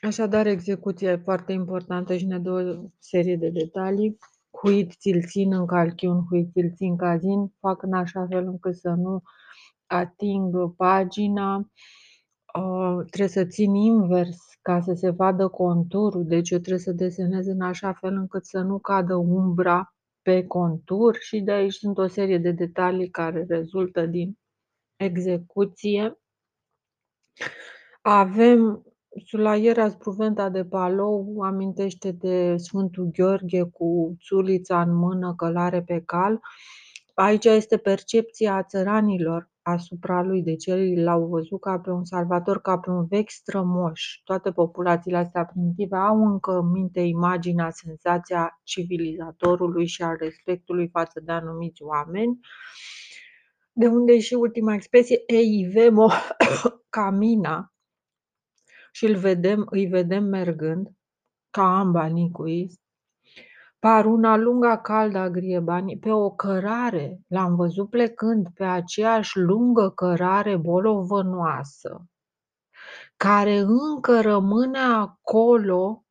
Așadar, execuția e foarte importantă și ne dă o serie de detalii. Huit ți-l țin în calchiun, huit ți-l țin cazin, fac în așa fel încât să nu ating pagina. Uh, trebuie să țin invers ca să se vadă conturul, deci eu trebuie să desenez în așa fel încât să nu cadă umbra pe contur și de aici sunt o serie de detalii care rezultă din execuție. Avem Sulaiera Spruventa de Palou amintește de Sfântul Gheorghe cu țulița în mână, călare pe cal. Aici este percepția țăranilor asupra lui, deci ei l-au văzut ca pe un salvator, ca pe un vechi strămoș. Toate populațiile astea primitive au încă în minte imaginea, senzația civilizatorului și al respectului față de anumiți oameni. De unde și ultima expresie, ei vemo camina, și îl vedem, îi vedem mergând, ca amba nicuis, par una lunga calda griebani, pe o cărare, l-am văzut plecând pe aceeași lungă cărare bolovănoasă, care încă rămâne acolo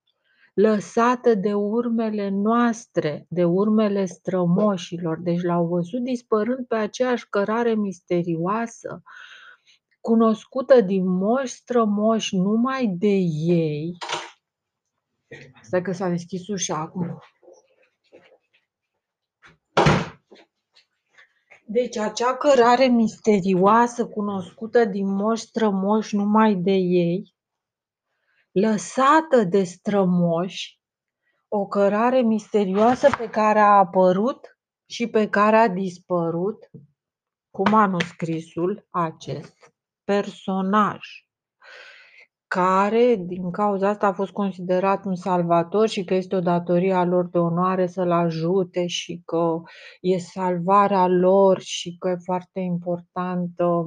lăsată de urmele noastre, de urmele strămoșilor. Deci l-au văzut dispărând pe aceeași cărare misterioasă, cunoscută din moși strămoși numai de ei. Stai că s-a deschis ușa acum. Deci acea cărare misterioasă cunoscută din moși strămoși numai de ei, lăsată de strămoși, o cărare misterioasă pe care a apărut și pe care a dispărut cu manuscrisul acest personaj care, din cauza asta, a fost considerat un salvator și că este o datorie a lor de onoare să-l ajute și că e salvarea lor și că e foarte importantă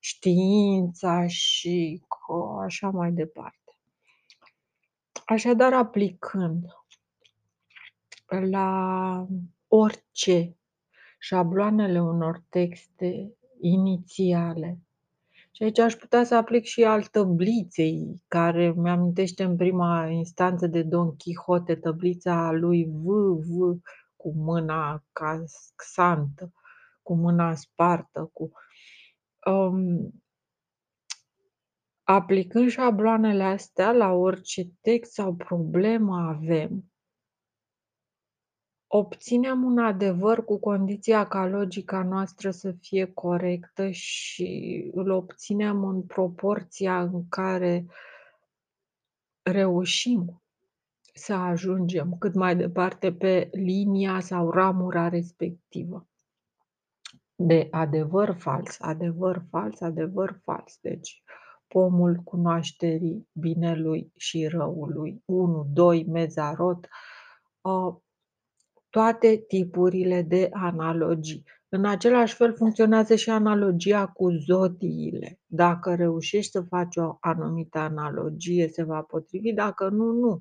știința și că așa mai departe. Așadar, aplicând la orice șabloanele unor texte inițiale și aici aș putea să aplic și al tăbliței, care mi-amintește în prima instanță de Don Quixote, tăblița lui V, V, cu mâna ca xantă, cu mâna spartă, cu... Um, aplicând șabloanele astea la orice text sau problemă avem, obținem un adevăr cu condiția ca logica noastră să fie corectă și îl obținem în proporția în care reușim să ajungem cât mai departe pe linia sau ramura respectivă. De adevăr fals, adevăr fals, adevăr fals. Deci, pomul cunoașterii binelui și răului. 1, 2, mezarot, toate tipurile de analogii. În același fel funcționează și analogia cu zodiile. Dacă reușești să faci o anumită analogie, se va potrivi, dacă nu, nu.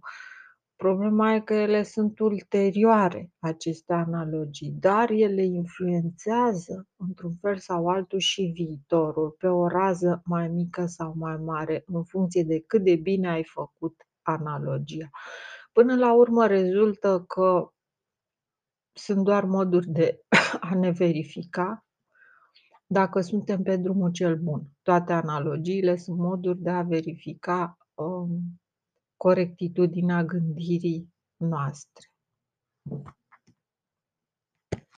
Problema e că ele sunt ulterioare, aceste analogii, dar ele influențează, într-un fel sau altul, și viitorul, pe o rază mai mică sau mai mare, în funcție de cât de bine ai făcut analogia. Până la urmă rezultă că sunt doar moduri de a ne verifica dacă suntem pe drumul cel bun. Toate analogiile sunt moduri de a verifica um, corectitudinea gândirii noastre.